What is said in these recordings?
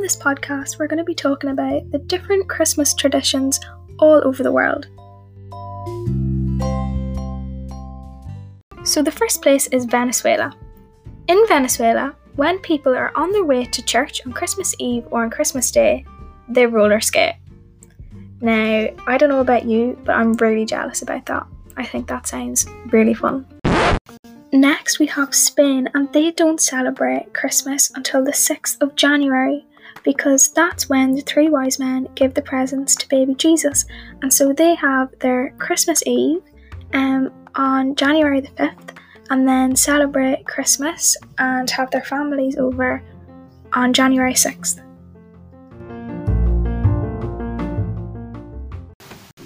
this podcast, we're going to be talking about the different Christmas traditions all over the world. So, the first place is Venezuela. In Venezuela, when people are on their way to church on Christmas Eve or on Christmas Day, they roller skate. Now, I don't know about you, but I'm really jealous about that. I think that sounds really fun. Next, we have Spain, and they don't celebrate Christmas until the 6th of January because that's when the three wise men give the presents to baby Jesus. And so they have their Christmas Eve um, on January the 5th and then celebrate Christmas and have their families over on January 6th.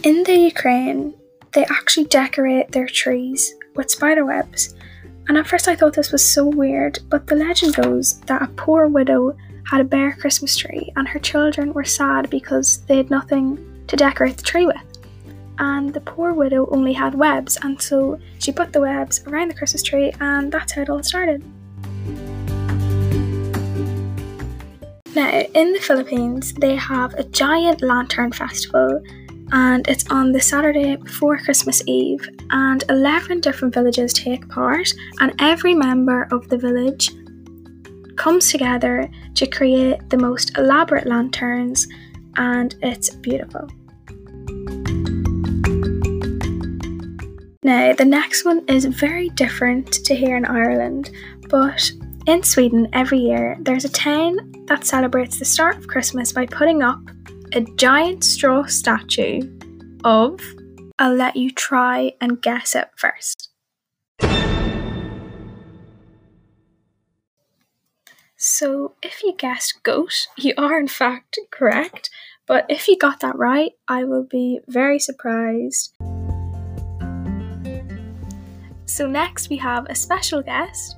In the Ukraine, they actually decorate their trees with spider webs. And at first I thought this was so weird, but the legend goes that a poor widow had a bare Christmas tree and her children were sad because they had nothing to decorate the tree with. And the poor widow only had webs, and so she put the webs around the Christmas tree, and that's how it all started. Now, in the Philippines, they have a giant lantern festival and it's on the Saturday before Christmas Eve, and 11 different villages take part, and every member of the village comes together to create the most elaborate lanterns, and it's beautiful. Now, the next one is very different to here in Ireland, but in Sweden, every year there's a town that celebrates the start of Christmas by putting up a giant straw statue of. I'll let you try and guess it first. So, if you guessed goat, you are in fact correct, but if you got that right, I will be very surprised. So, next we have a special guest.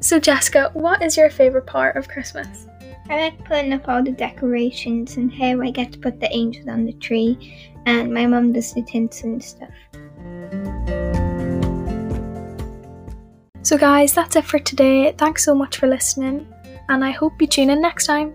So, Jessica, what is your favourite part of Christmas? I like putting up all the decorations and here I get to put the angels on the tree, and my mom does the tints and stuff. So, guys, that's it for today. Thanks so much for listening, and I hope you tune in next time.